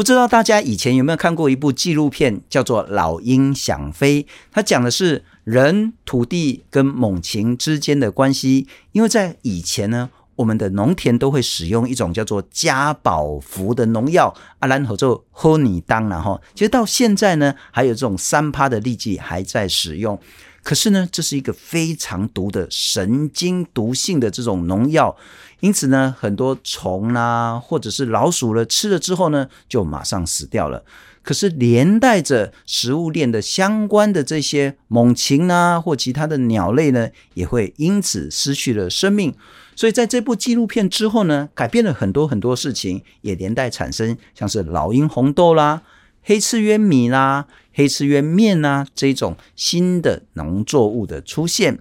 不知道大家以前有没有看过一部纪录片，叫做《老鹰想飞》，它讲的是人、土地跟猛禽之间的关系。因为在以前呢，我们的农田都会使用一种叫做加保福的农药，啊，然后就喝你当然后，其实到现在呢，还有这种三趴的痢剂还在使用。可是呢，这是一个非常毒的神经毒性的这种农药，因此呢，很多虫啊，或者是老鼠了吃了之后呢，就马上死掉了。可是连带着食物链的相关的这些猛禽啊，或其他的鸟类呢，也会因此失去了生命。所以在这部纪录片之后呢，改变了很多很多事情，也连带产生像是老鹰红豆啦。黑翅鸢米啦，黑翅鸢面呐，这种新的农作物的出现。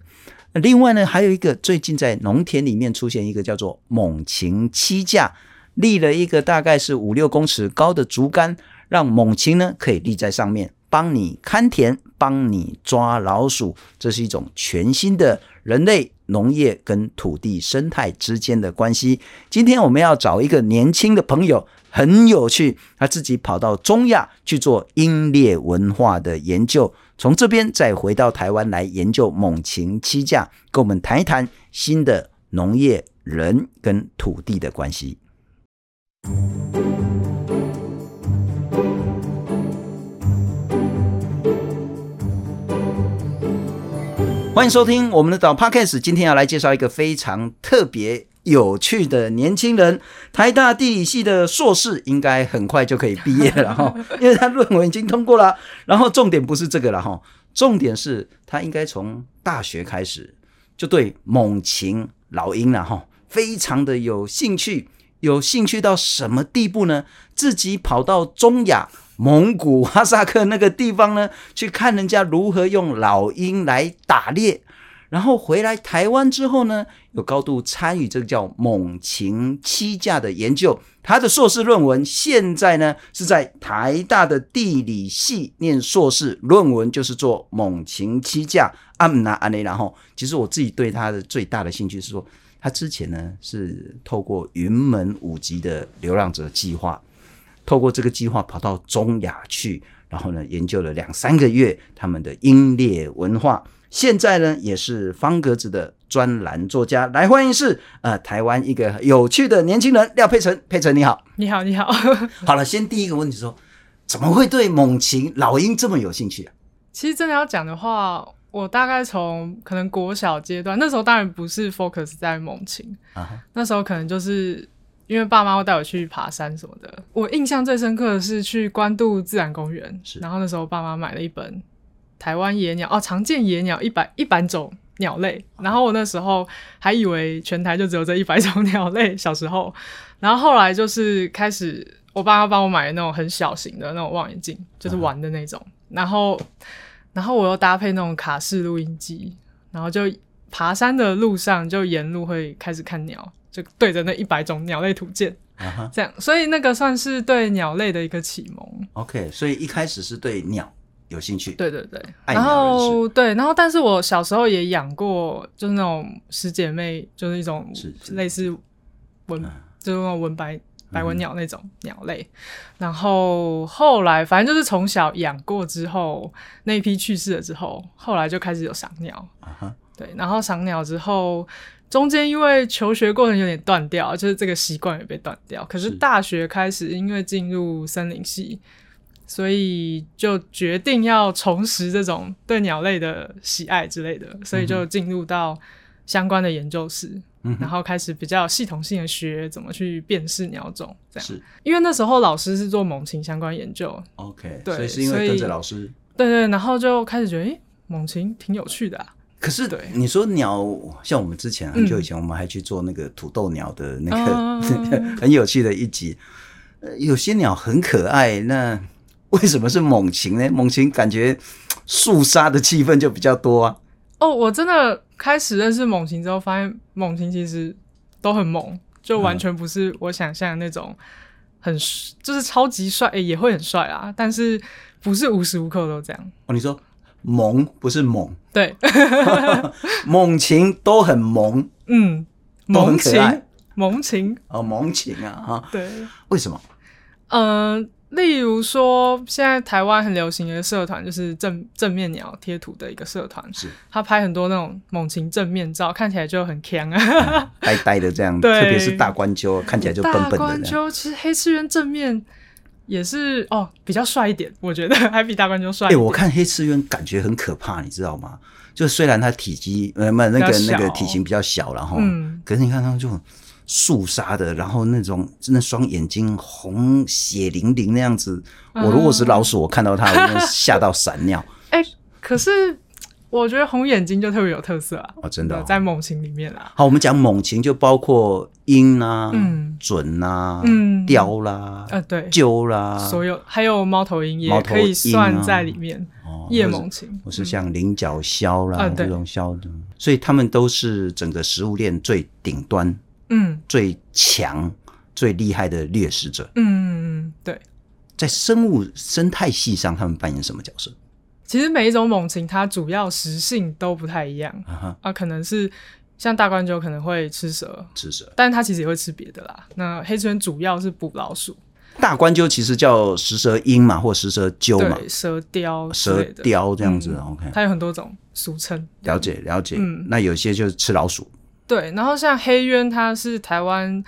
另外呢，还有一个最近在农田里面出现一个叫做猛禽栖架，立了一个大概是五六公尺高的竹竿，让猛禽呢可以立在上面，帮你看田，帮你抓老鼠。这是一种全新的人类农业跟土地生态之间的关系。今天我们要找一个年轻的朋友。很有趣，他自己跑到中亚去做英烈文化的研究，从这边再回到台湾来研究猛禽栖架，跟我们谈一谈新的农业人跟土地的关系。欢迎收听我们的岛 Podcast，今天要来介绍一个非常特别。有趣的年轻人，台大地理系的硕士应该很快就可以毕业了哈，因为他论文已经通过了。然后重点不是这个了哈，重点是他应该从大学开始就对猛禽老鹰了哈，非常的有兴趣，有兴趣到什么地步呢？自己跑到中亚蒙古哈萨克那个地方呢，去看人家如何用老鹰来打猎。然后回来台湾之后呢，有高度参与这个叫猛禽栖架的研究。他的硕士论文现在呢是在台大的地理系念硕士论文，就是做猛禽栖架。阿姆纳安内，然后其实我自己对他的最大的兴趣是说，他之前呢是透过云门舞集的流浪者计划，透过这个计划跑到中亚去，然后呢研究了两三个月他们的英烈文化。现在呢，也是方格子的专栏作家。来，欢迎是呃台湾一个有趣的年轻人廖佩岑。佩岑你好，你好，你好。好了，先第一个问题说，怎么会对猛禽老鹰这么有兴趣啊？其实真的要讲的话，我大概从可能国小阶段，那时候当然不是 focus 在猛禽啊，那时候可能就是因为爸妈会带我去爬山什么的。我印象最深刻的是去关渡自然公园，然后那时候爸妈买了一本。台湾野鸟哦，常见野鸟一百一百种鸟类，然后我那时候还以为全台就只有这一百种鸟类，小时候，然后后来就是开始，我爸妈帮我买的那种很小型的那种望远镜，就是玩的那种，然后，然后我又搭配那种卡式录音机，然后就爬山的路上就沿路会开始看鸟，就对着那一百种鸟类图鉴，这样，所以那个算是对鸟类的一个启蒙。OK，所以一开始是对鸟。有兴趣，对对对，然后对，然后但是我小时候也养过，就是那种十姐妹，就是一种类似文，就是那种文白白文鸟那种鸟类。然后后来反正就是从小养过之后，那一批去世了之后，后来就开始有赏鸟。对，然后赏鸟之后，中间因为求学过程有点断掉，就是这个习惯也被断掉。可是大学开始，因为进入森林系。所以就决定要重拾这种对鸟类的喜爱之类的，所以就进入到相关的研究室，嗯、然后开始比较系统性的学怎么去辨识鸟种。这样，是因为那时候老师是做猛禽相关研究。OK，对，所以是因为跟着老师。对，对对，然后就开始觉得，诶、欸，猛禽挺有趣的啊。可是，对你说鸟，像我们之前很久以前，我们还去做那个土豆鸟的那个、嗯、很有趣的一集。有些鸟很可爱，那。为什么是猛禽呢？猛禽感觉肃杀的气氛就比较多啊。哦，我真的开始认识猛禽之后，发现猛禽其实都很猛，就完全不是我想象的那种很就是超级帅，欸，也会很帅啊，但是不是无时无刻都这样。哦，你说萌不是猛？对，猛禽都很萌，嗯，猛禽，猛禽哦，猛禽啊，哈，对，为什么？嗯、呃。例如说，现在台湾很流行的社团就是正正面鸟贴图的一个社团，是他拍很多那种猛禽正面照，看起来就很强啊，呆呆的这样，对，特别是大冠鸠看起来就笨笨的。大冠鸠其实黑翅鸢正面也是哦，比较帅一点，我觉得 还比大冠鸠帅。哎、欸，我看黑翅鸢感觉很可怕，你知道吗？就虽然它体积呃不那个那个体型比较小，然后，嗯，可是你看它就。肃杀的，然后那种那双眼睛红血淋淋那样子，嗯、我如果是老鼠，我看到它，我会吓到闪尿。哎、欸，可是我觉得红眼睛就特别有特色啊！哦，真的、哦，在猛禽里面啊。好，我们讲猛禽就包括鹰啊、嗯、隼啊、嗯、雕啦、呃，对，鸠啦，所有还有猫头鹰也可以算在里面。哦，夜猛禽，或是像菱角鸮啦、嗯、这种鸮的，所以它们都是整个食物链最顶端。嗯，最强、最厉害的掠食者。嗯嗯嗯，对，在生物生态系上，他们扮演什么角色？其实每一种猛禽，它主要食性都不太一样。啊，啊，可能是像大冠鹫可能会吃蛇，吃蛇，但它其实也会吃别的啦。那黑翅鸢主要是捕老鼠。大冠鹫其实叫食蛇鹰嘛，或食蛇鸠嘛，蛇雕、蛇雕这样子。嗯、OK，它有很多种俗称。了解了解。嗯，那有些就是吃老鼠。对，然后像黑鸢，它是台湾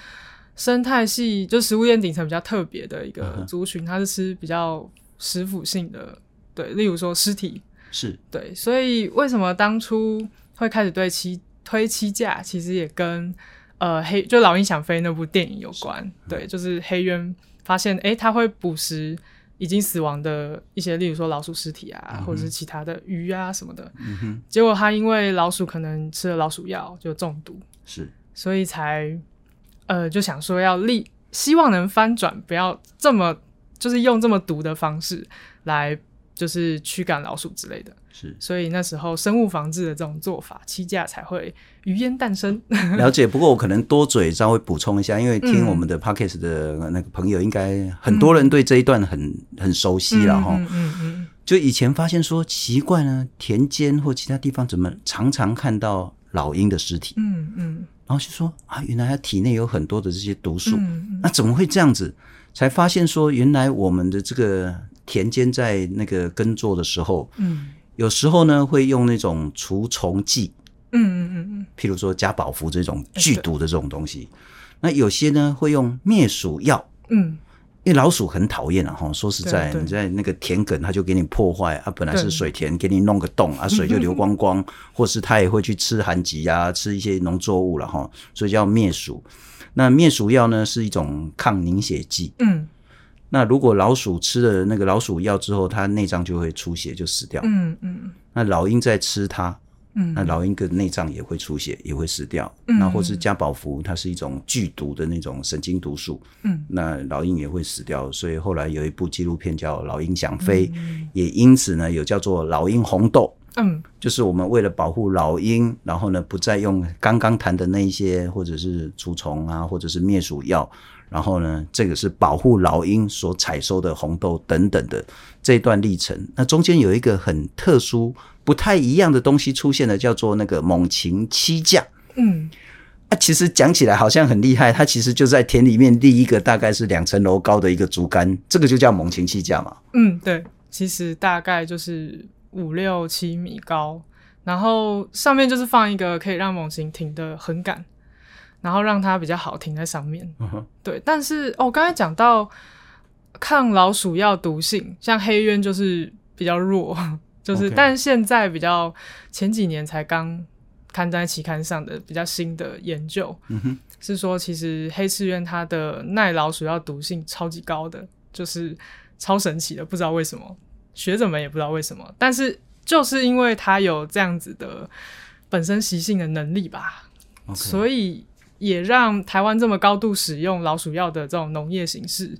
生态系就食物链顶层比较特别的一个族群，它是吃比较食腐性的，对，例如说尸体，是。对，所以为什么当初会开始对七推七架，其实也跟呃黑就老鹰想飞那部电影有关，对，就是黑鸢发现诶，它会捕食。已经死亡的一些，例如说老鼠尸体啊，嗯、或者是其他的鱼啊什么的。嗯。结果他因为老鼠可能吃了老鼠药就中毒，是，所以才呃就想说要立，希望能翻转，不要这么就是用这么毒的方式来就是驱赶老鼠之类的。是，所以那时候生物防治的这种做法，七价才会于焉诞生。了解，不过我可能多嘴稍微补充一下，因为听我们的 Podcast 的那个朋友，应该很多人对这一段很、嗯、很熟悉了哈。嗯嗯，嗯就以前发现说奇怪呢，田间或其他地方怎么常常看到老鹰的尸体？嗯嗯，然后就说啊，原来它体内有很多的这些毒素，嗯嗯、那怎么会这样子？才发现说，原来我们的这个田间在那个耕作的时候，嗯。有时候呢，会用那种除虫剂，嗯嗯嗯嗯，譬如说加宝福这种剧毒的这种东西。欸、那有些呢，会用灭鼠药，嗯，因为老鼠很讨厌啊，哈。说实在，你在那个田埂，它就给你破坏啊，本来是水田，给你弄个洞啊，水就流光光，或是它也会去吃寒极啊，吃一些农作物了哈，所以叫灭鼠。那灭鼠药呢，是一种抗凝血剂，嗯。那如果老鼠吃了那个老鼠药之后，它内脏就会出血，就死掉。嗯嗯。那老鹰在吃它，嗯，那老鹰的内脏也会出血，也会死掉。嗯。那或是加宝福，它是一种剧毒的那种神经毒素。嗯。那老鹰也会死掉，所以后来有一部纪录片叫《老鹰想飞》，嗯，也因此呢有叫做老鹰红豆。嗯。就是我们为了保护老鹰，然后呢不再用刚刚谈的那一些，或者是除虫啊，或者是灭鼠药。然后呢，这个是保护老鹰所采收的红豆等等的这一段历程。那中间有一个很特殊、不太一样的东西出现了，叫做那个猛禽栖架。嗯，啊，其实讲起来好像很厉害，它其实就在田里面立一个大概是两层楼高的一个竹竿，这个就叫猛禽栖架嘛。嗯，对，其实大概就是五六七米高，然后上面就是放一个可以让猛禽停的横杆。然后让它比较好停在上面，uh. 对。但是哦，刚才讲到抗老鼠药毒性，像黑鸢就是比较弱，就是，Okay. 但现在比较前几年才刚刊在期刊上的比较新的研究，uh. 是说其实黑翅鸢它的耐老鼠药毒性超级高的，就是超神奇的，不知道为什么，学者们也不知道为什么，但是就是因为它有这样子的本身习性的能力吧，Okay. 所以。也让台湾这么高度使用老鼠药的这种农业形式，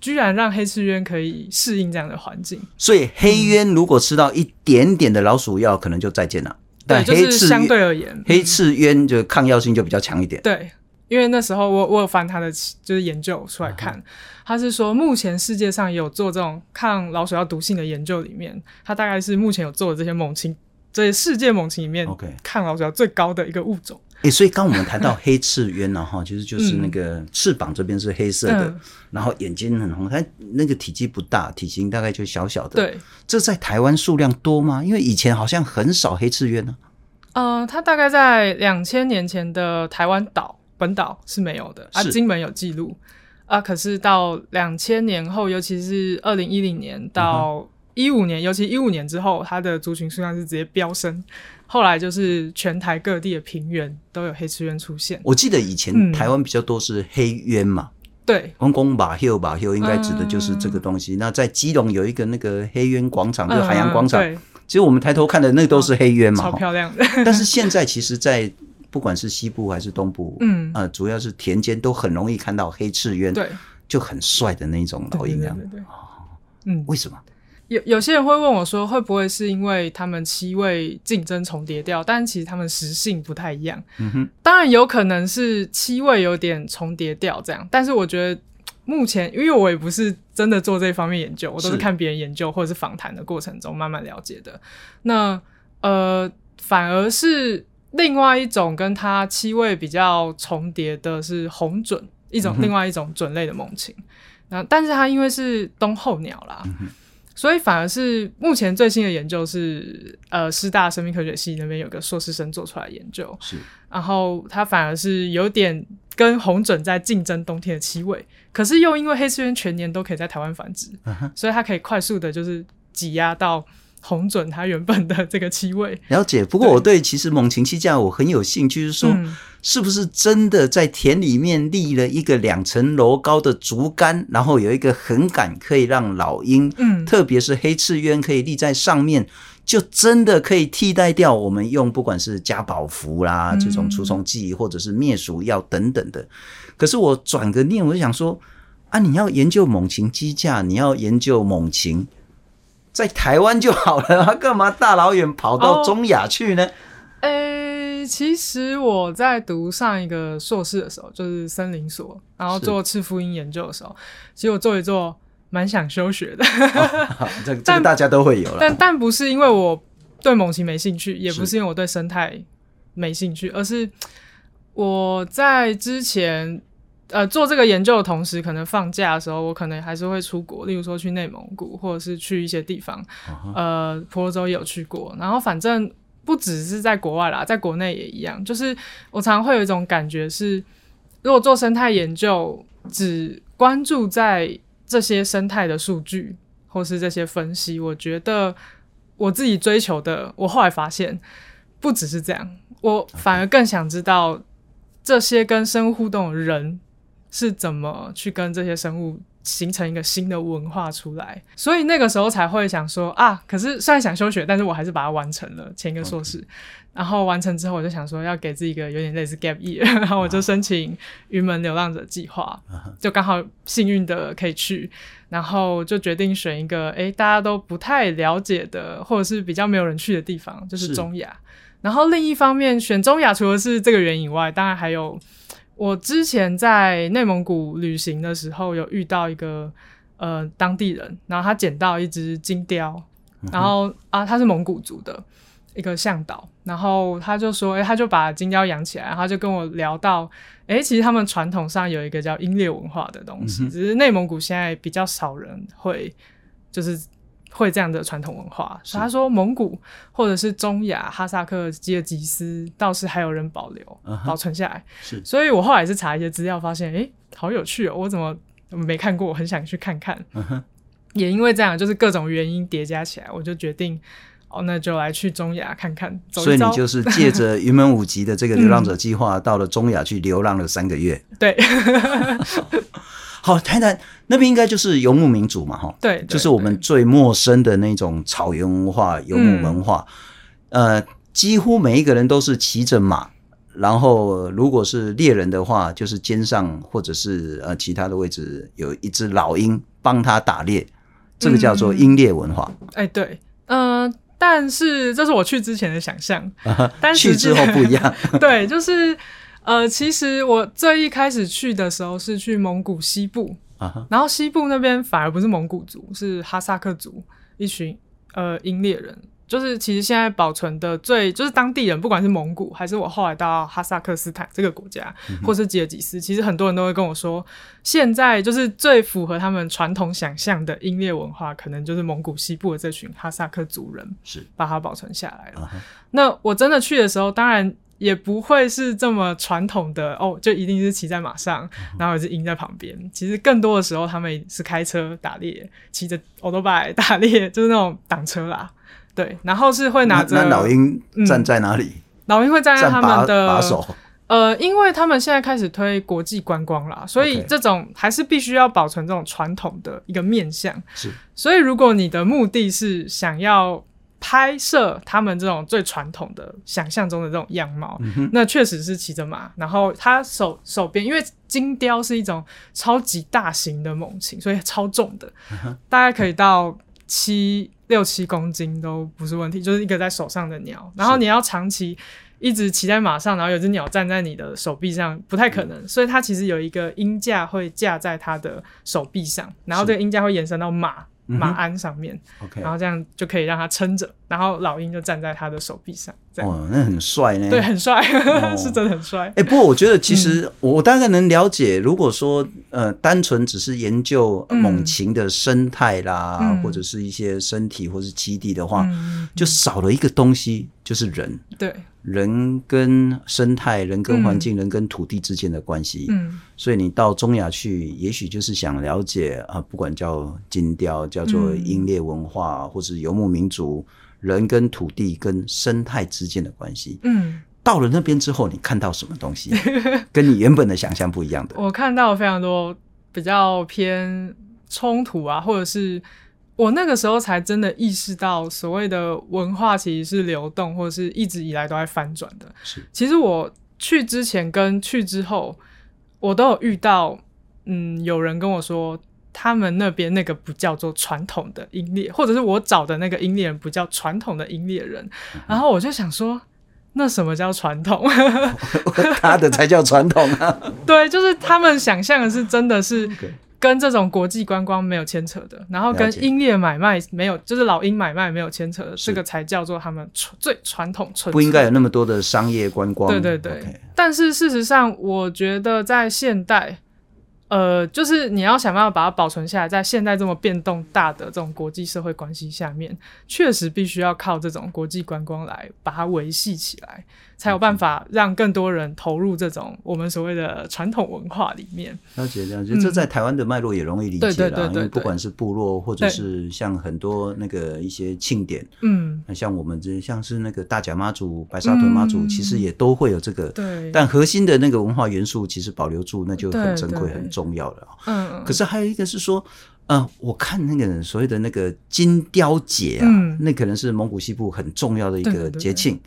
居然让黑翅鸢可以适应这样的环境。所以黑鸢如果吃到一点点的老鼠药，可能就再见了。对，但黑就是相对而言，黑翅鸢就抗药性就比较强一点。对，因为那时候我我有翻他的就是研究出来看，嗯、他是说目前世界上有做这种抗老鼠药毒性的研究里面，他大概是目前有做的这些猛禽，这些世界猛禽里面，抗老鼠药最高的一个物种。哎，所以刚我们谈到黑翅鸢呢，哈，其实就是那个翅膀这边是黑色的，然后眼睛很红，它那个体积不大，体型大概就小小的。对，这在台湾数量多吗？因为以前好像很少黑翅鸢呢。呃，它大概在两千年前的台湾岛本岛是没有的，啊，金门有记录啊，可是到两千年后，尤其是二零一零年到一五年，尤其一五年之后，它的族群数量是直接飙升。后来就是全台各地的平原都有黑翅鸢出现。我记得以前台湾比较多是黑鸢嘛，嗯、对，公公马休马休应该指的就是这个东西。嗯、那在基隆有一个那个黑鸢广场，就是海洋广场。嗯、其实我们抬头看的那个都是黑鸢嘛，超漂亮的。但是现在其实，在不管是西部还是东部，嗯，呃，主要是田间都很容易看到黑翅鸢，对，就很帅的那种老鹰，这样，对对对，嗯，为什么？有有些人会问我说，会不会是因为他们七位竞争重叠掉？但其实他们食性不太一样。嗯哼，当然有可能是七位有点重叠掉这样。但是我觉得目前，因为我也不是真的做这方面研究，我都是看别人研究或者是访谈的过程中慢慢了解的。那呃，反而是另外一种跟它七位比较重叠的是红隼，一种、嗯、另外一种隼类的猛禽。那但是它因为是冬候鸟啦。嗯所以反而是目前最新的研究是，呃，师大生命科学系那边有个硕士生做出来的研究，是，然后他反而是有点跟红隼在竞争冬天的气味，可是又因为黑翅鸢全年都可以在台湾繁殖，嗯、所以它可以快速的就是挤压到。红隼它原本的这个气味。了解，不过我对。其实猛禽栖架我很有兴趣，就是说是不是真的在田里面立了一个两层楼高的竹竿，然后有一个横杆可以让老鹰，嗯，特别是黑翅鸢可以立在上面，就真的可以替代掉我们用不管是加宝符啦这种除虫剂或者是灭鼠药等等的。可是我转个念，我就想说啊，你要研究猛禽鸡架，你要研究猛禽。在台湾就好了，他 干嘛大老远跑到中亚去呢？呃、其实我在读上一个硕士的时候，就是森林所，然后做赤腹鹰研究的时候，其实我做一做，蛮想休学的。哦、这个、但这个大家都会有了，但但不是因为我对猛禽没兴趣，也不是因为我对生态没兴趣，而是我在之前。呃，做这个研究的同时，可能放假的时候，我可能还是会出国，例如说去内蒙古，或者是去一些地方。Uh huh. 呃，婆罗洲也有去过。然后反正不只是在国外啦，在国内也一样。就是我常常会有一种感觉是，如果做生态研究，只关注在这些生态的数据或是这些分析，我觉得我自己追求的，我后来发现不只是这样，我反而更想知道这些跟生物互动的人。是怎么去跟这些生物形成一个新的文化出来？所以那个时候才会想说啊，可是虽然想休学，但是我还是把它完成了前一个硕士。然后完成之后，我就想说要给自己一个有点类似 gap year，然后我就申请云门流浪者计划，uh. 就刚好幸运的可以去，然后就决定选一个诶大家都不太了解的，或者是比较没有人去的地方，就是中亚。然后另一方面选中亚，除了是这个原因以外，当然还有。我之前在内蒙古旅行的时候，有遇到一个呃当地人，然后他捡到一只金雕，然后啊他是蒙古族的一个向导，然后他就说，诶、欸，他就把金雕养起来，然后他就跟我聊到，诶、欸，其实他们传统上有一个叫英烈文化的东西，只是内蒙古现在比较少人会就是。会这样的传统文化，所以他说蒙古或者是中亚哈萨克、吉尔吉斯倒是还有人保留、uh huh. 保存下来。是，所以我后来是查一些资料，发现诶，好有趣哦，我怎么没看过？我很想去看看。Uh huh. 也因为这样，就是各种原因叠加起来，我就决定哦，那就来去中亚看看。走所以你就是借着云门舞集的这个流浪者计划，到了中亚去流浪了三个月。嗯、对。好，台南那边应该就是游牧民族嘛，哈，对，就是我们最陌生的那种草原文化、游牧文化。嗯、呃，几乎每一个人都是骑着马，然后如果是猎人的话，就是肩上或者是呃其他的位置有一只老鹰帮他打猎，这个叫做鹰猎文化。哎、对，嗯、呃，但是这是我去之前的想象，但去之后不一样。对，就是。呃，其实我最一开始去的时候是去蒙古西部，uh huh. 然后西部那边反而不是蒙古族，是哈萨克族一群呃英烈人，就是其实现在保存的最就是当地人，不管是蒙古还是我后来到哈萨克斯坦这个国家，嗯、或是吉尔吉斯，其实很多人都会跟我说，现在就是最符合他们传统想象的英烈文化，可能就是蒙古西部的这群哈萨克族人是把它保存下来了。Uh-huh. 那我真的去的时候，当然。也不会是这么传统的哦，就一定是骑在马上，然后有只鹰在旁边。其实更多的时候，他们是开车打猎，骑着欧多拜打猎，就是那种挡车啦。对，然后是会拿着。那老鹰站在哪里？嗯、老鹰会站在他们的把手。呃，因为他们现在开始推国际观光啦，所以这种还是必须要保存这种传统的一个面向。是，所以如果你的目的是想要。拍摄他们这种最传统的想象中的这种样貌，嗯、那确实是骑着马，然后他手手边，因为金雕是一种超级大型的猛禽，所以超重的，嗯、大概可以到七六七公斤都不是问题，就是一个在手上的鸟，然后你要长期一直骑在马上，然后有只鸟站在你的手臂上，不太可能，嗯、所以它其实有一个鹰架会架在它的手臂上，然后这个鹰架会延伸到马。马鞍上面、嗯 okay，然后这样就可以让它撑着，然后老鹰就站在他的手臂上。哦，那很帅呢。对，很帅，哦、是真的很帅。哎、欸，不过我觉得其实我大概能了解，如果说呃，单纯只是研究猛禽的生态啦、嗯，或者是一些身体或是基地的话、嗯，就少了一个东西，就是人。对。人跟生态、人跟环境、嗯、人跟土地之间的关系，嗯，所以你到中亚去，也许就是想了解啊，不管叫金雕，叫做英烈文化，嗯、或是游牧民族，人跟土地跟生态之间的关系，嗯，到了那边之后，你看到什么东西，跟你原本的想象不一样的？我看到非常多比较偏冲突啊，或者是。我那个时候才真的意识到，所谓的文化其实是流动，或者是一直以来都在翻转的。是，其实我去之前跟去之后，我都有遇到，嗯，有人跟我说，他们那边那个不叫做传统的英烈，或者是我找的那个英烈人不叫传统的英烈人。嗯。然后我就想说，那什么叫传统？他的才叫传统啊！对，就是他们想象的是真的是。跟这种国际观光没有牵扯的，然后跟英烈买卖没有，就是老鹰买卖没有牵扯的，这个才叫做他们最传统纯。不应该有那么多的商业观光。对对对。但是事实上，我觉得在现代。呃，就是你要想办法把它保存下来，在现代这么变动大的这种国际社会关系下面，确实必须要靠这种国际观光来把它维系起来，才有办法让更多人投入这种我们所谓的传统文化里面。了解这样，就这在台湾的脉络也容易理解啦，因为不管是部落或者是像很多那个一些庆典，嗯，那像我们这像是那个大甲妈祖、白沙屯妈祖，其实也都会有这个，对，但核心的那个文化元素其实保留住，那就很珍贵，很重。要了，嗯，可是还有一个是说，呃，我看那个所谓的那个金雕节啊，嗯，那可能是蒙古西部很重要的一个节庆，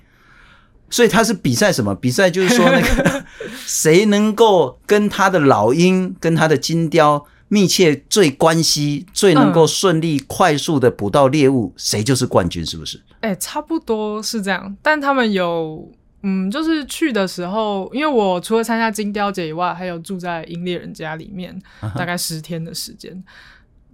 所以他是比赛什么？比赛就是说那个 谁能够跟他的老鹰跟他的金雕密切最关系，最能够顺利快速的捕到猎物，谁就是冠军，是不是？哎，欸，差不多是这样，但他们有。嗯，就是去的时候，因为我除了参加金雕节以外，还有住在英猎人家里面，大概十天的时间。Uh.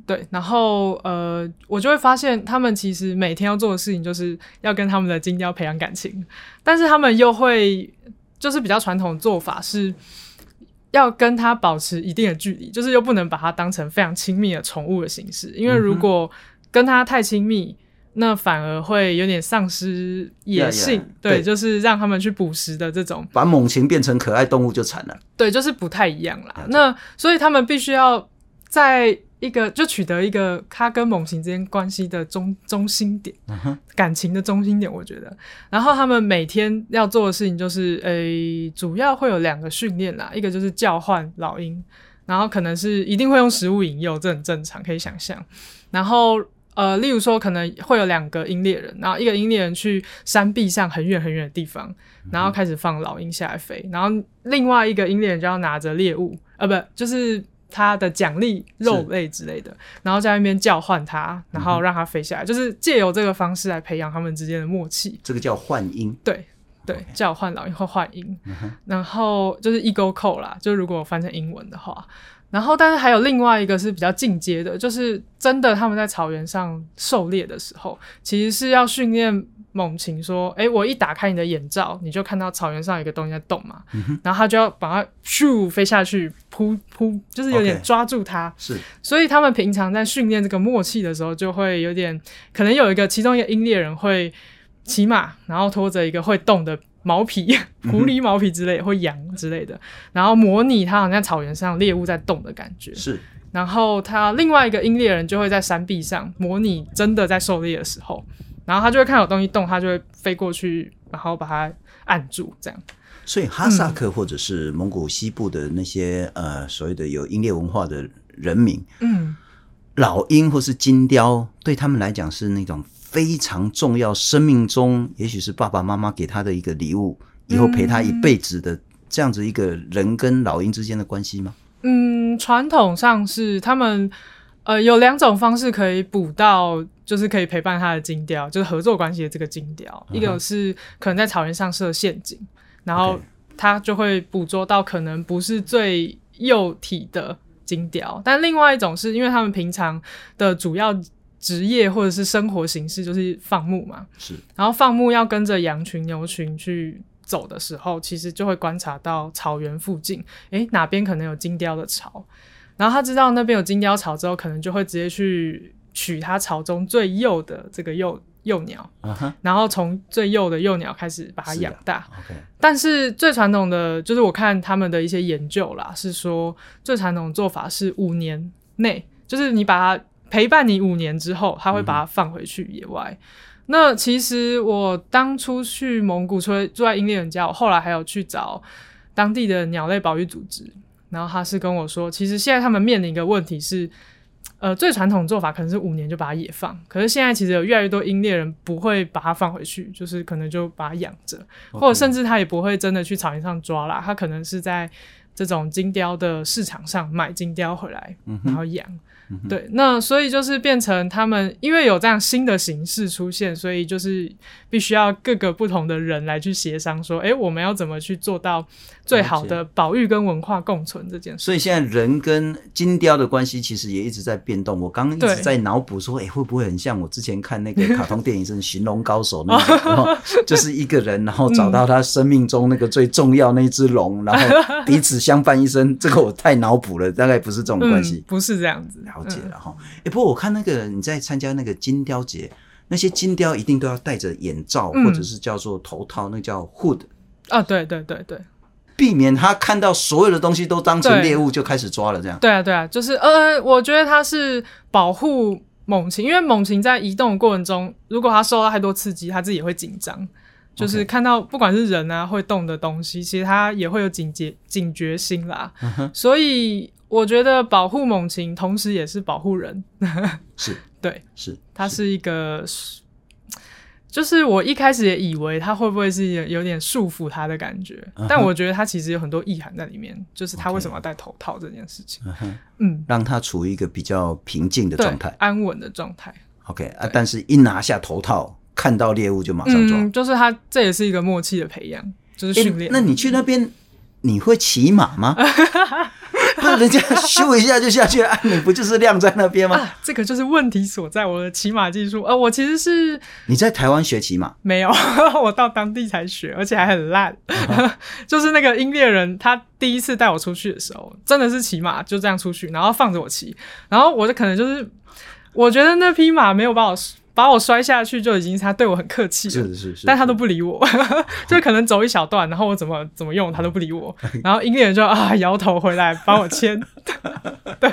对，然后呃，我就会发现他们其实每天要做的事情，就是要跟他们的金雕培养感情，但是他们又会就是比较传统的做法，是要跟他保持一定的距离，就是又不能把它当成非常亲密的宠物的形式，因为如果跟它太亲密。那反而会有点丧失野性，yeah, yeah, 对，对，就是让他们去捕食的这种，把猛禽变成可爱动物就惨了。对，就是不太一样啦。那所以他们必须要在一个就取得一个他跟猛禽之间关系的中中心点，uh-huh. 感情的中心点，我觉得。然后他们每天要做的事情就是，诶、欸，主要会有两个训练啦，一个就是叫唤老鹰，然后可能是一定会用食物引诱，这很正常，可以想象。然后。呃，例如说，可能会有两个鹰猎人，然后一个鹰猎人去山壁上很远很远的地方，然后开始放老鹰下来飞，然后另外一个鹰猎人就要拿着猎物，呃，不，就是他的奖励肉类之类的，然后在那边叫唤它，然后让它飞下来，就是借由这个方式来培养他们之间的默契。这个叫唤音。对对.叫唤老鹰或唤鹰，然后就是 Eagle Call 啦，就如果翻成英文的话。然后，但是还有另外一个是比较进阶的，就是真的他们在草原上狩猎的时候，其实是要训练猛禽说：“哎，我一打开你的眼罩，你就看到草原上有一个东西在动嘛。嗯”然后他就要把它咻飞下去扑扑，就是有点抓住它。是，所以他们平常在训练这个默契的时候，就会有点可能有一个其中一个鹰猎人会骑马，然后拖着一个会动的。毛皮、狐狸毛皮之类，或羊之类的，然后模拟它好像在草原上猎物在动的感觉。是，然后他另外一个鹰猎人就会在山壁上模拟真的在狩猎的时候，然后他就会看有东西动，他就会飞过去，然后把它按住，这样。所以哈萨克或者是蒙古西部的那些、嗯、呃所谓的有鹰猎文化的人民，嗯，老鹰或是金雕对他们来讲是那种。非常重要，生命中也许是爸爸妈妈给他的一个礼物，以后陪他一辈子的这样子一个人跟老鹰之间的关系吗？嗯，传统上是他们呃有两种方式可以捕到，就是可以陪伴他的金雕，就是合作关系的这个金雕。Uh. 一个是可能在草原上设陷阱，然后他就会捕捉到可能不是最幼体的金雕，但另外一种是因为他们平常的主要。职业或者是生活形式就是放牧嘛，是。然后放牧要跟着羊群、牛群去走的时候，其实就会观察到草原附近，诶，哪边可能有金雕的巢。然后他知道那边有金雕巢之后，可能就会直接去取他巢中最幼的这个幼幼鸟，uh-huh. 然后从最幼的幼鸟开始把它养大。是 okay. 但是最传统的就是我看他们的一些研究啦，是说最传统的做法是五年内，就是你把它。陪伴你五年之后，他会把它放回去野外。嗯、那其实我当初去蒙古，除了住在英猎人家，我后来还有去找当地的鸟类保育组织。然后他是跟我说，其实现在他们面临一个问题是，呃，最传统做法可能是五年就把它野放，可是现在其实有越来越多鹰猎人不会把它放回去，就是可能就把它养着.或者甚至他也不会真的去草原上抓啦，他可能是在这种金雕的市场上买金雕回来，嗯、然后养。对，那所以就是变成他们，因为有这样新的形式出现，所以就是必须要各个不同的人来去协商，说，哎，我们要怎么去做到最好的保育跟文化共存这件事。所以现在人跟金雕的关系其实也一直在变动。我刚刚一直在脑补说，哎，会不会很像我之前看那个卡通电影是《寻龙高手》那种，然后 就是一个人，然后找到他生命中那个最重要那只龙，然后彼此相伴一生。这个我太脑补了，大概不是这种关系，嗯，不是这样子。了解了哈，哎、嗯，不过我看那个你在参加那个金雕节，那些金雕一定都要戴着眼罩，嗯、或者是叫做头套，那个、叫 hood 啊，对对对对，避免他看到所有的东西都当成猎物就开始抓了，这样。对啊对啊，就是呃，我觉得他是保护猛禽，因为猛禽在移动的过程中，如果它受到太多刺激，它自己也会紧张，就是看到不管是人啊会动的东西，其实它也会有警觉警觉心啦，嗯、所以。我觉得保护猛禽，同时也是保护人。是，对，是，它是一个是，就是我一开始也以为它会不会是有点束缚它的感觉，uh -huh. 但我觉得它其实有很多意涵在里面，就是它为什么要戴头套这件事情。嗯，让它处于一个比较平静的状态，安稳的状态。OK 啊，但是一拿下头套，看到猎物就马上抓。嗯，就是它这也是一个默契的培养，就是训练。欸，那你去那边，你会骑马吗？那 人家咻一下就下去了，你不就是晾在那边吗？啊，这个就是问题所在。我的骑马技术，呃，我其实是你在台湾学骑马？没有，我到当地才学，而且还很烂。Uh-huh. 就是那个英猎人，他第一次带我出去的时候，真的是骑马就这样出去，然后放着我骑，然后我就可能就是，我觉得那匹马没有把我。把我摔下去就已经，他对我很客气了，是是是，但他都不理我，就可能走一小段，然后我怎么怎么用，他都不理我，然后音乐人就啊摇头回来帮我签，对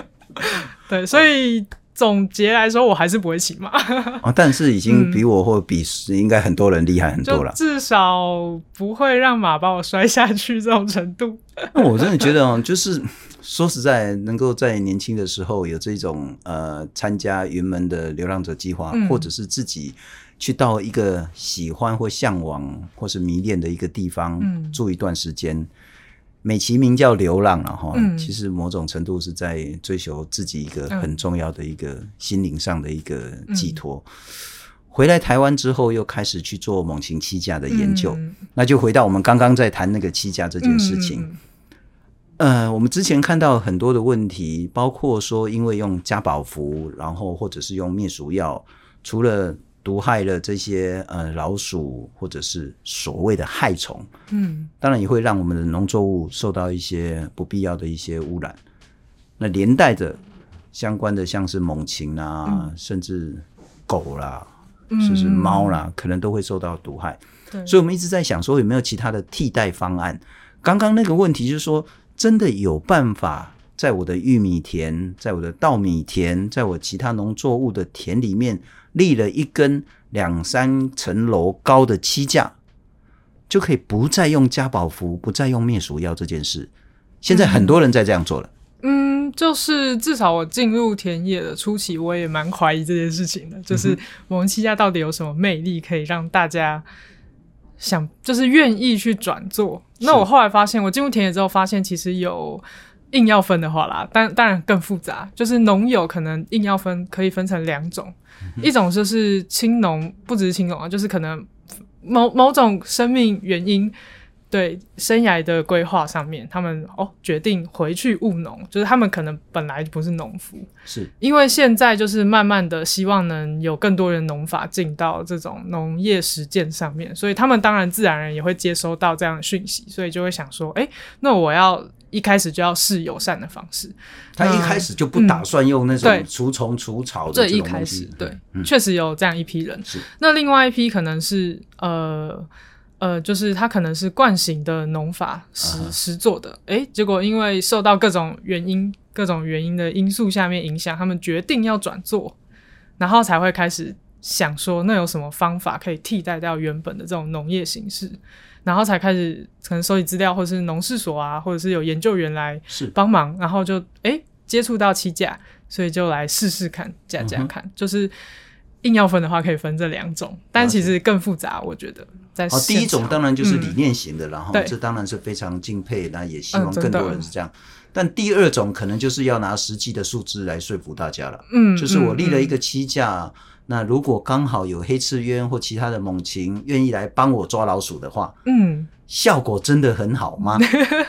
对，所以总结来说，我还是不会骑马，哦，但是已经比我或比应该很多人厉害很多了，至少不会让马把我摔下去这种程度。那我真的觉得哦，就是。说实在，能够在年轻的时候有这种呃参加云门的流浪者计划，嗯，或者是自己去到一个喜欢或向往或是迷恋的一个地方，嗯，住一段时间，美其名叫流浪了哈，嗯，其实某种程度是在追求自己一个很重要的一个心灵上的一个寄托。嗯，回来台湾之后，又开始去做猛禽栖架的研究，嗯，那就回到我们刚刚在谈那个栖架这件事情。嗯呃，我们之前看到很多的问题，包括说因为用加宝服，然后或者是用灭鼠药，除了毒害了这些呃老鼠或者是所谓的害虫，嗯，当然也会让我们的农作物受到一些不必要的一些污染。那连带着相关的像是猛禽啊，嗯、甚至狗啦，甚至猫啦，可能都会受到毒害。对，所以我们一直在想说有没有其他的替代方案。刚刚那个问题就是说，真的有办法在我的玉米田、在我的稻米田、在我其他农作物的田里面立了一根两三层楼高的漆架，就可以不再用加宝服、不再用灭鼠药这件事。现在很多人在这样做了。嗯，就是至少我进入田野的初期，我也蛮怀疑这件事情的。就是我们栖架到底有什么魅力，可以让大家想，就是愿意去转做？那我后来发现，我进入田野之后，发现其实有硬要分的话啦，但当然更复杂。就是农友可能硬要分，可以分成两种，嗯、一种就是青农，不只是青农啊，就是可能某某种生命原因。对生涯的规划上面，他们哦决定回去务农，就是他们可能本来不是农夫，是因为现在就是慢慢的希望能有更多人农法进到这种农业实践上面，所以他们当然自然而然也会接收到这样的讯息，所以就会想说，哎，那我要一开始就要试友善的方式。他一开始就不打算用那种除虫除草的这一开始对，嗯、确实有这样一批人。是那另外一批可能是呃。呃，就是他可能是惯行的农法实实做的，诶、欸，结果因为受到各种原因、各种原因的因素下面影响，他们决定要转做，然后才会开始想说，那有什么方法可以替代掉原本的这种农业形式，然后才开始可能收集资料，或者是农事所啊，或者是有研究员来帮忙，然后就诶、欸、接触到七价，所以就来试试看，加加看，嗯、就是。硬要分的话，可以分这两种，但其实更复杂。我觉得在哦，第一种当然就是理念型的，然后这当然是非常敬佩，那也希望更多人是这样。但第二种可能就是要拿实际的数字来说服大家了。嗯，就是我立了一个期架，那如果刚好有黑翅鸢或其他的猛禽愿意来帮我抓老鼠的话，嗯，效果真的很好吗？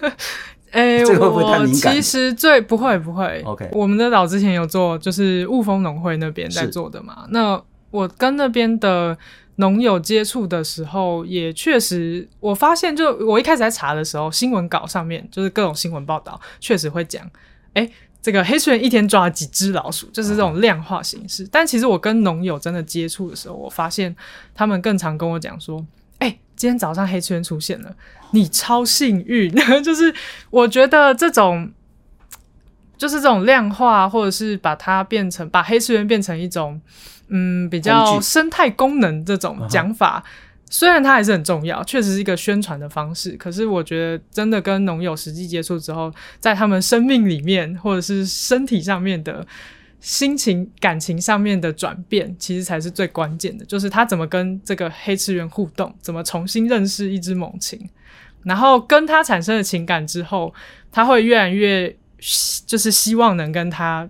哎，这个会不会太敏感？其实最不会不会。OK，我们的岛之前有做，就是雾峰农会那边在做的嘛。那我跟那边的农友接触的时候，也确实我发现，就我一开始在查的时候，新闻稿上面就是各种新闻报道，确实会讲，哎，这个黑翅鸢一天抓了几只老鼠，就是这种量化形式。但其实我跟农友真的接触的时候，我发现他们更常跟我讲说，哎，今天早上黑翅鸢出现了。你超幸运，就是我觉得这种，就是这种量化，或者是把它变成把黑翅鸢变成一种，嗯，比较生态功能这种讲法，虽然它还是很重要，确实是一个宣传的方式，可是我觉得真的跟农友实际接触之后，在他们生命里面或者是身体上面的。心情、感情上面的转变，其实才是最关键的。就是他怎么跟这个黑翅鸢互动，怎么重新认识一只猛禽，然后跟他产生了情感之后，他会越来越就是希望能跟他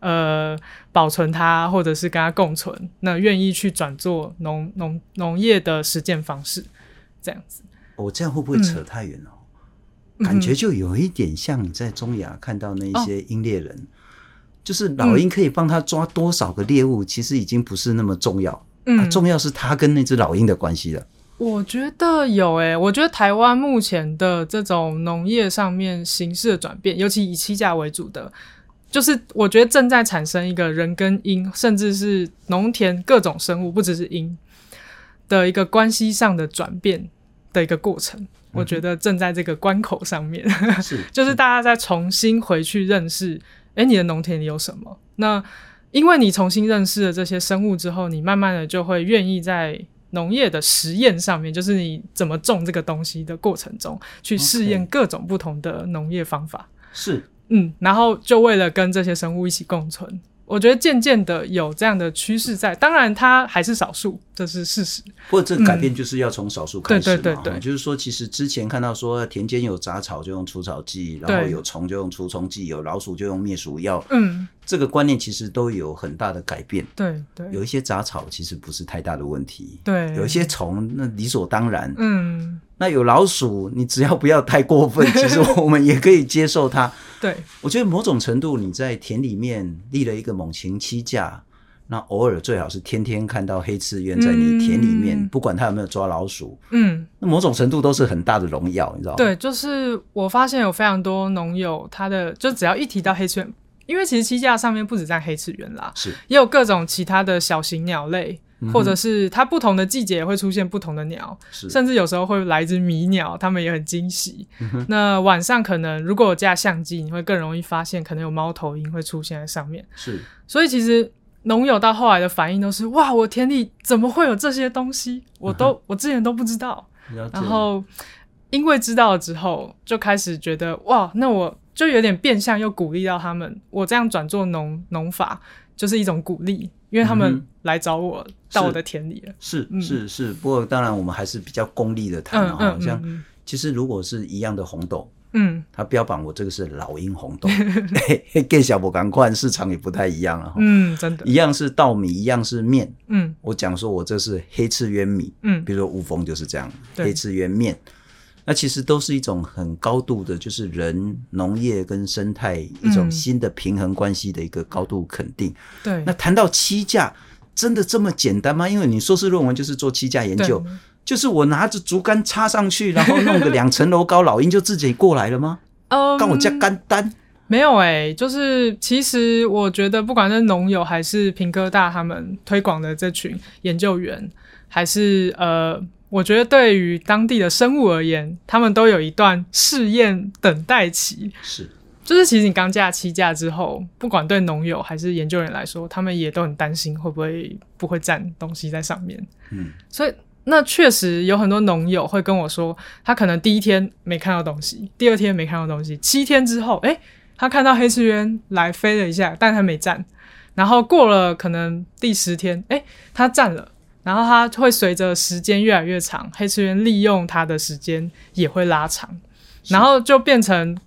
呃保存它，或者是跟它共存，那愿意去转做农农农业的实践方式，这样子。我、哦、这样会不会扯太远了？嗯、感觉就有一点像你在中亚看到那些鹰猎人。哦就是老鹰可以帮他抓多少个猎物，嗯、其实已经不是那么重要。嗯、啊，重要是他跟那只老鹰的关系了。我觉得有诶、欸，我觉得台湾目前的这种农业上面形式的转变，尤其以栖架为主的，就是我觉得正在产生一个人跟鹰，甚至是农田各种生物，不只是鹰的一个关系上的转变的一个过程。嗯、我觉得正在这个关口上面，是 就是大家再重新回去认识。诶，你的农田里有什么？那因为你重新认识了这些生物之后，你慢慢的就会愿意在农业的实验上面，就是你怎么种这个东西的过程中，去试验各种不同的农业方法。是，嗯，然后就为了跟这些生物一起共存。我觉得渐渐的有这样的趋势在，当然它还是少数，这是事实。不过这个改变就是要从少数开始嘛、嗯。对对对对，就是说，其实之前看到说田间有杂草就用除草剂，然后有虫就用除虫剂，有老鼠就用灭鼠药。嗯，这个观念其实都有很大的改变。对对，有一些杂草其实不是太大的问题。对，有一些虫那理所当然。嗯，那有老鼠，你只要不要太过分，其实我们也可以接受它。对，我觉得某种程度你在田里面立了一个猛禽栖架，那偶尔最好是天天看到黑翅鸢在你田里面，嗯、不管它有没有抓老鼠，嗯，那某种程度都是很大的荣耀，你知道吗？对，就是我发现有非常多农友，他的就只要一提到黑翅鸢，因为其实栖架上面不止站黑翅鸢啦，是也有各种其他的小型鸟类。或者是它不同的季节也会出现不同的鸟，甚至有时候会来一只迷鸟，它们也很惊喜。那晚上可能如果有架相机，你会更容易发现可能有猫头鹰会出现在上面。是，所以其实农友到后来的反应都是：哇，我田里怎么会有这些东西？我都我之前都不知道。然后因为知道了之后，就开始觉得哇，那我就有点变相又鼓励到他们，我这样转做农农法就是一种鼓励。因为他们来找我到我的田里了，是是是。不过当然我们还是比较功利的谈哈，好像其实如果是一样的红豆，嗯，它标榜我这个是老鹰红豆，跟小博赶快市场也不太一样了哈，嗯，真的，一样是稻米，一样是面，嗯，我讲说我这是黑翅鸢米，嗯，比如说乌蜂就是这样，黑翅鸢面。那其实都是一种很高度的，就是人农业跟生态一种新的平衡关系的一个高度肯定。对。那谈到七价，真的这么简单吗？因为你硕士论文就是做七价研究，就是我拿着竹竿插上去，然后弄个两层楼高，老鹰就自己过来了吗？嗯，跟我加干单没有哎、欸，就是其实我觉得，不管是农友还是平科大他们推广的这群研究员，还是呃。我觉得对于当地的生物而言，他们都有一段试验等待期。是，就是其实你刚架期架之后，不管对农友还是研究员来说，他们也都很担心会不会不会站东西在上面。嗯，所以那确实有很多农友会跟我说，他可能第一天没看到东西，第二天没看到东西，七天之后，诶，他看到黑翅鸢来飞了一下，但他没站。然后过了可能第十天，诶，他站了。然后它会随着时间越来越长，黑翅鸢利用它的时间也会拉长，然后就变成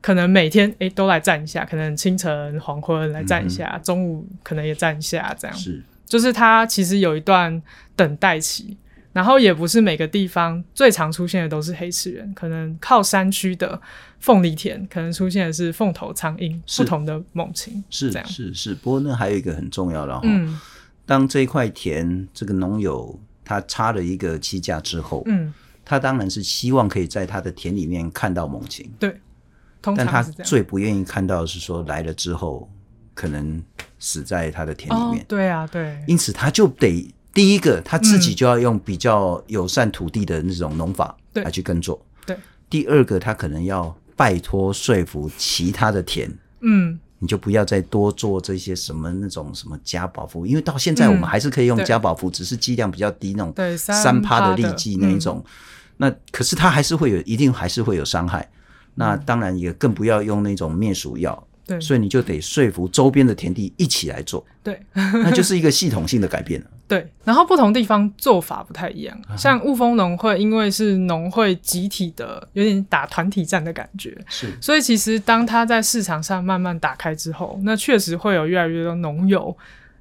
可能每天诶都来站一下，可能清晨、黄昏来站一下，嗯、中午可能也站一下，这样。是。就是它其实有一段等待期，然后也不是每个地方最常出现的都是黑翅鸢，可能靠山区的凤梨田可能出现的是凤头苍鹰，不同的猛禽是这样。是是，是，不过那还有一个很重要的哈。嗯当这一块田，这个农友他插了一个栖架之后，嗯，他当然是希望可以在他的田里面看到猛禽，对，但他最不愿意看到的是说来了之后可能死在他的田里面，哦、对啊，对，因此他就得第一个他自己就要用比较友善土地的那种农法来去耕作，对，对，第二个他可能要拜托说服其他的田，嗯。你就不要再多做这些什么那种什么加保服，因为到现在我们还是可以用加保服，嗯、只是剂量比较低那种三趴的利剂那一种。嗯、那可是它还是会有，一定还是会有伤害。嗯、那当然也更不要用那种灭鼠药。对，所以你就得说服周边的田地一起来做。对，那就是一个系统性的改变了。对，然后不同地方做法不太一样，像雾峰农会，因为是农会集体的，有点打团体战的感觉，是，所以其实当它在市场上慢慢打开之后，那确实会有越来越多农友，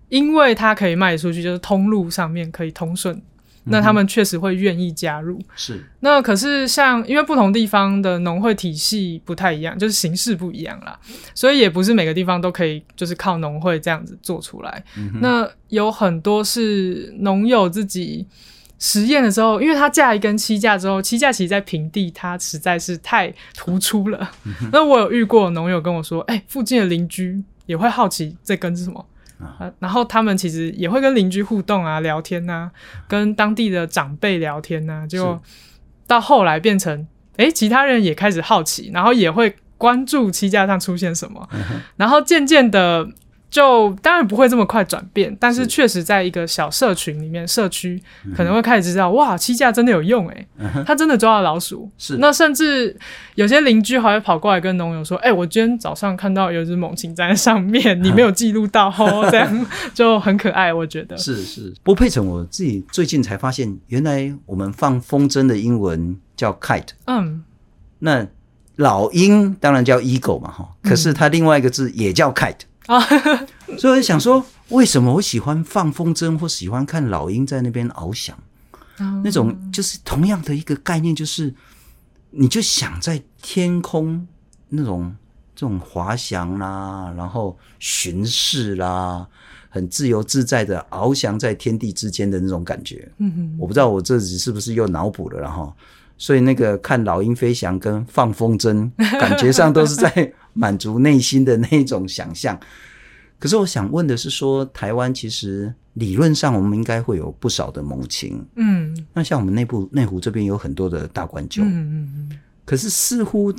因为它可以卖出去，就是通路上面可以通顺。那他们确实会愿意加入，是。那可是像因为不同地方的农会体系不太一样，就是形式不一样啦，所以也不是每个地方都可以就是靠农会这样子做出来。嗯、那有很多是农友自己实验的时候，因为他架一根七架之后，七架其实在平地，它实在是太突出了。嗯、那我有遇过农友跟我说，哎、欸，附近的邻居也会好奇这根是什么。啊，然后他们其实也会跟邻居互动啊，聊天啊，跟当地的长辈聊天啊，就到后来变成，诶，其他人也开始好奇，然后也会关注七架上出现什么，嗯、然后渐渐的。就当然不会这么快转变，但是确实在一个小社群里面，社区可能会开始知道，嗯、哇，七架真的有用诶、欸，它真的抓到老鼠。是，那甚至有些邻居还会跑过来跟农友说，哎、欸，我今天早上看到有只猛禽在上面，你没有记录到哦，这样就很可爱，我觉得。是是，不过佩岑，我自己最近才发现，原来我们放风筝的英文叫 kite，嗯，那老鹰当然叫 eagle 嘛，哈，可是它另外一个字也叫 kite。啊，所以我想说，为什么我喜欢放风筝或喜欢看老鹰在那边翱翔？嗯、那种就是同样的一个概念，就是你就想在天空那种这种滑翔啦，然后巡视啦，很自由自在的翱翔在天地之间的那种感觉。嗯哼，我不知道我这是不是又脑补了，然后。所以那个看老鹰飞翔跟放风筝，感觉上都是在满足内心的那种想象。可是我想问的是说，说台湾其实理论上我们应该会有不少的猛禽，嗯，那像我们内部内湖这边有很多的大冠鷲，嗯嗯嗯。可是似乎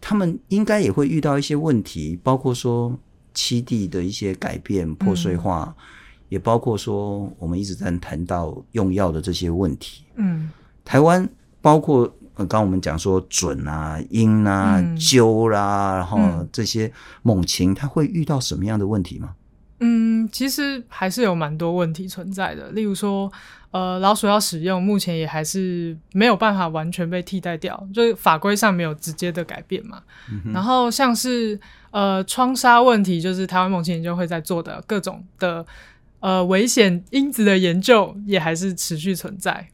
他们应该也会遇到一些问题，包括说七地的一些改变、破碎化，嗯、也包括说我们一直在谈到用药的这些问题，嗯，台湾。包括刚刚我们讲说准啊、鹰啊、鸠啦，然后这些猛禽，它会遇到什么样的问题吗？嗯，其实还是有蛮多问题存在的。例如说，呃，老鼠药使用，目前也还是没有办法完全被替代掉，就是法规上没有直接的改变嘛。嗯、然后像是呃窗杀问题，就是台湾猛禽研究会在做的各种的呃危险因子的研究，也还是持续存在。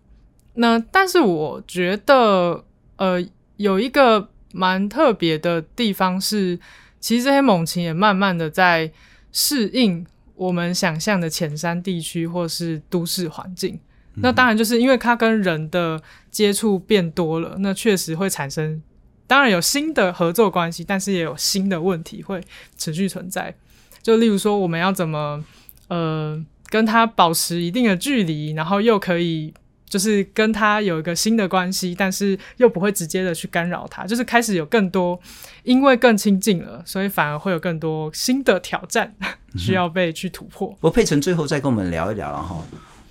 那但是我觉得，呃，有一个蛮特别的地方是，其实这些猛禽也慢慢的在适应我们想象的浅山地区或是都市环境。嗯、那当然就是因为它跟人的接触变多了，那确实会产生，当然有新的合作关系，但是也有新的问题会持续存在。就例如说，我们要怎么，呃，跟它保持一定的距离，然后又可以。就是跟他有一个新的关系，但是又不会直接的去干扰他，就是开始有更多，因为更亲近了，所以反而会有更多新的挑战需要被去突破。我佩成最后再跟我们聊一聊，然后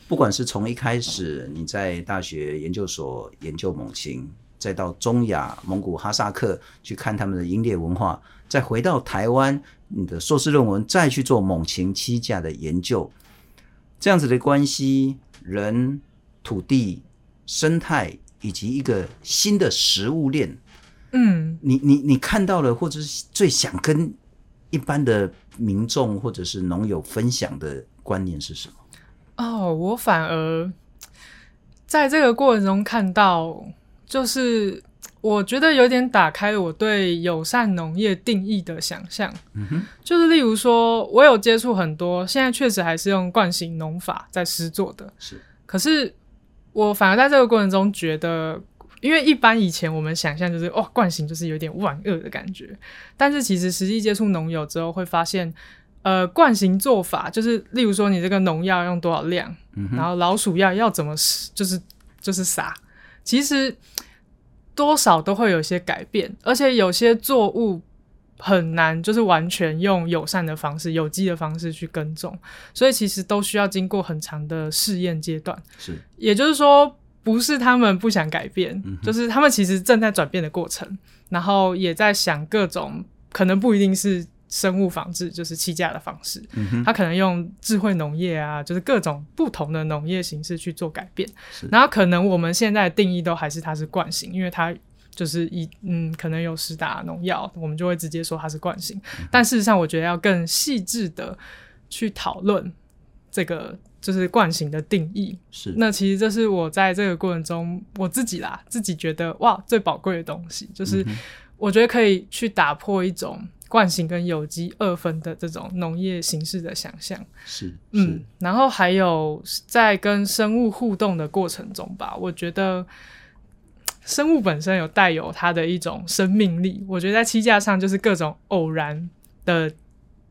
不管是从一开始你在大学研究所研究猛禽，再到中亚蒙古哈萨克去看他们的鹰猎文化，再回到台湾你的硕士论文再去做猛禽栖架的研究，这样子的关系人。土地、生态以及一个新的食物链，嗯，你你你看到了，或者是最想跟一般的民众或者是农友分享的观念是什么？哦，我反而在这个过程中看到，就是我觉得有点打开了我对友善农业定义的想象。嗯哼，就是例如说，我有接触很多，现在确实还是用惯性农法在施作的，是，可是。我反而在这个过程中觉得，因为一般以前我们想象就是哦，惯性就是有点万恶的感觉，但是其实实际接触农友之后会发现，呃，惯行做法就是，例如说你这个农药用多少量，嗯、然后老鼠药要怎么就是就是撒，其实多少都会有些改变，而且有些作物。很难，就是完全用友善的方式、有机的方式去耕种，所以其实都需要经过很长的试验阶段。是，也就是说，不是他们不想改变，嗯、就是他们其实正在转变的过程，然后也在想各种可能不一定是生物防治，就是气价的方式。嗯、哼他可能用智慧农业啊，就是各种不同的农业形式去做改变。然后可能我们现在的定义都还是它是惯性，因为它。就是一嗯，可能有施打农药，我们就会直接说它是惯行。嗯、但事实上，我觉得要更细致的去讨论这个就是惯性的定义。是，那其实这是我在这个过程中我自己啦，自己觉得哇，最宝贵的东西，就是我觉得可以去打破一种惯性跟有机二分的这种农业形式的想象。是，嗯，然后还有在跟生物互动的过程中吧，我觉得。生物本身有带有它的一种生命力，我觉得在栖架上就是各种偶然的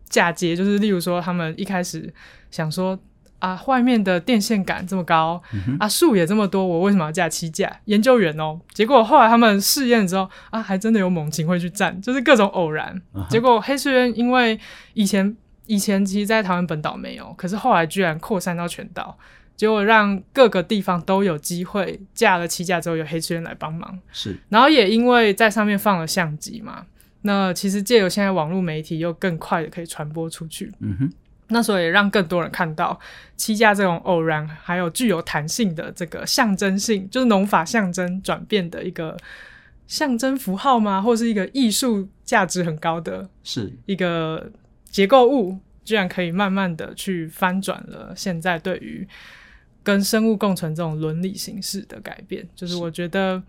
嫁接，就是例如说他们一开始想说啊，外面的电线杆这么高，嗯、啊树也这么多，我为什么要架栖架？研究员哦，结果后来他们试验之后啊，还真的有猛禽会去站，就是各种偶然。结果黑水鸢因为以前以前其实在台湾本岛没有，可是后来居然扩散到全岛。结果让各个地方都有机会架了七架之后，有黑水螈来帮忙。是，然后也因为在上面放了相机嘛，那其实借由现在网络媒体又更快的可以传播出去。嗯哼，那所以让更多人看到七架这种偶然还有具有弹性的这个象征性，就是农法象征转变的一个象征符号吗？或是一个艺术价值很高的，是一个结构物，居然可以慢慢的去翻转了现在对于。跟生物共存这种伦理形式的改变，就是我觉得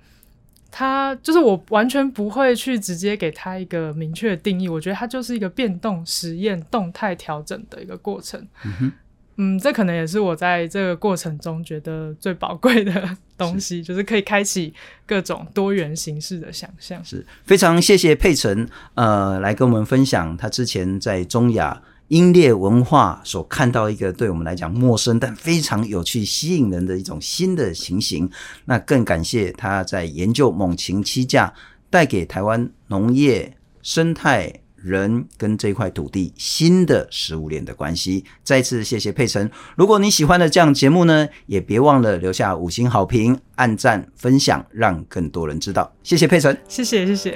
它就是我完全不会去直接给它一个明确的定义，我觉得它就是一个变动实验、动态调整的一个过程。嗯嗯，这可能也是我在这个过程中觉得最宝贵的东西，是就是可以开启各种多元形式的想象。是非常谢谢佩岑，呃，来跟我们分享他之前在中亚英烈文化所看到一个对我们来讲陌生但非常有趣、吸引人的一种新的情形。那更感谢他在研究猛禽栖架带给台湾农业生态。人跟这块土地新的食物链的关系，再次谢谢佩岑。如果你喜欢的这样节目呢，也别忘了留下五星好评、按赞、分享，让更多人知道。谢谢佩岑，谢谢谢谢。